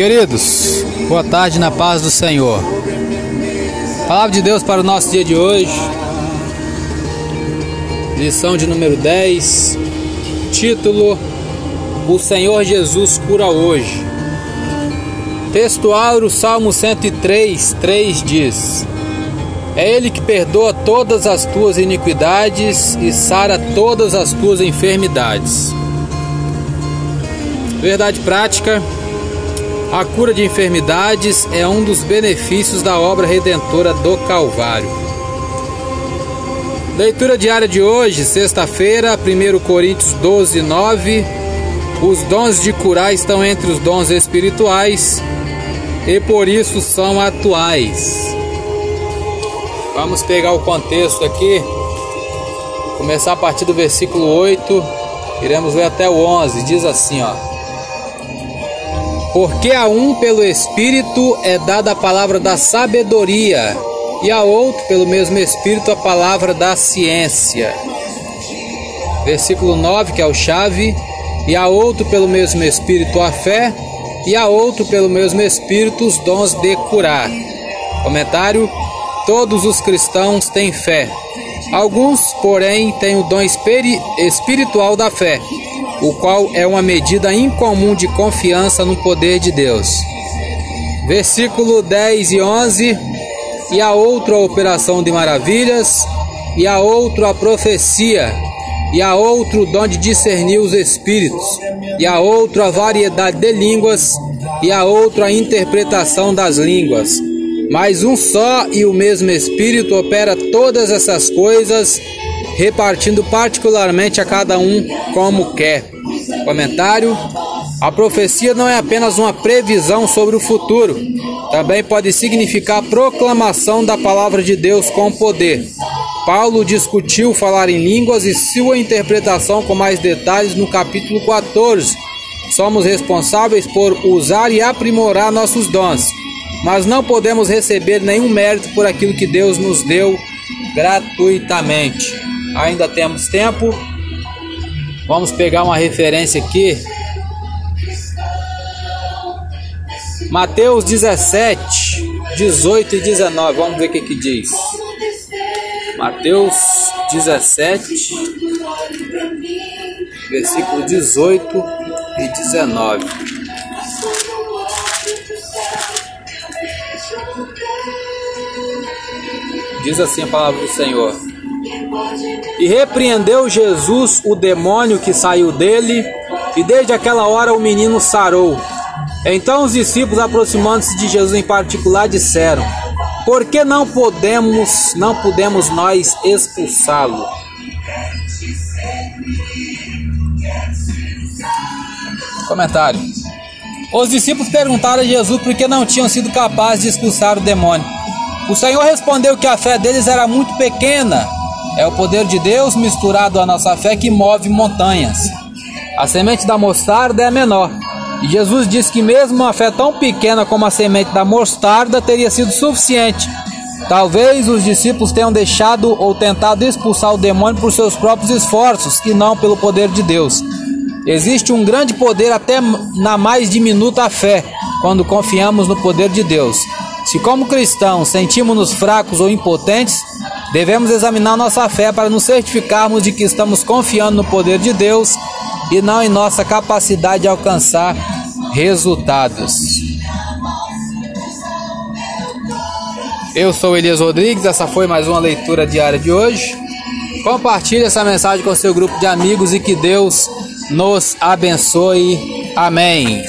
Queridos, boa tarde na paz do Senhor. Palavra de Deus para o nosso dia de hoje. Lição de número 10. Título: O Senhor Jesus cura hoje. Textual do Salmo 103, 3 diz: É Ele que perdoa todas as tuas iniquidades e sara todas as tuas enfermidades. Verdade prática. A cura de enfermidades é um dos benefícios da obra redentora do Calvário. Leitura diária de hoje, sexta-feira, 1 Coríntios 12, 9. Os dons de curar estão entre os dons espirituais e por isso são atuais. Vamos pegar o contexto aqui, começar a partir do versículo 8, iremos ler até o 11. Diz assim: ó. Porque a um pelo Espírito é dada a palavra da sabedoria, e a outro pelo mesmo Espírito a palavra da ciência. Versículo 9, que é o chave, e a outro pelo mesmo Espírito a fé, e a outro pelo mesmo Espírito os dons de curar. Comentário: Todos os cristãos têm fé. Alguns, porém, têm o dom espiritual da fé o qual é uma medida incomum de confiança no poder de Deus. Versículo 10 e 11: E a outro a operação de maravilhas, e a outro a profecia, e a outro o dom de discernir os espíritos, e a outro a variedade de línguas, e a outro a interpretação das línguas. Mas um só e o mesmo Espírito opera todas essas coisas repartindo particularmente a cada um como quer. Comentário: A profecia não é apenas uma previsão sobre o futuro, também pode significar proclamação da palavra de Deus com poder. Paulo discutiu falar em línguas e sua interpretação com mais detalhes no capítulo 14. Somos responsáveis por usar e aprimorar nossos dons, mas não podemos receber nenhum mérito por aquilo que Deus nos deu gratuitamente ainda temos tempo. Vamos pegar uma referência aqui. Mateus 17, 18 e 19. Vamos ver o que, que diz. Mateus 17, versículo 18 e 19. Diz assim a palavra do Senhor. E repreendeu Jesus o demônio que saiu dele, e desde aquela hora o menino sarou. Então os discípulos, aproximando-se de Jesus em particular, disseram: Por que não podemos, não podemos nós expulsá-lo? Comentário. Os discípulos perguntaram a Jesus por que não tinham sido capazes de expulsar o demônio. O Senhor respondeu que a fé deles era muito pequena é o poder de Deus misturado à nossa fé que move montanhas. A semente da mostarda é menor. E Jesus disse que mesmo uma fé tão pequena como a semente da mostarda teria sido suficiente. Talvez os discípulos tenham deixado ou tentado expulsar o demônio por seus próprios esforços e não pelo poder de Deus. Existe um grande poder até na mais diminuta fé, quando confiamos no poder de Deus. Se como cristãos sentimos-nos fracos ou impotentes, Devemos examinar nossa fé para nos certificarmos de que estamos confiando no poder de Deus e não em nossa capacidade de alcançar resultados. Eu sou Elias Rodrigues, essa foi mais uma leitura diária de hoje. Compartilhe essa mensagem com seu grupo de amigos e que Deus nos abençoe. Amém.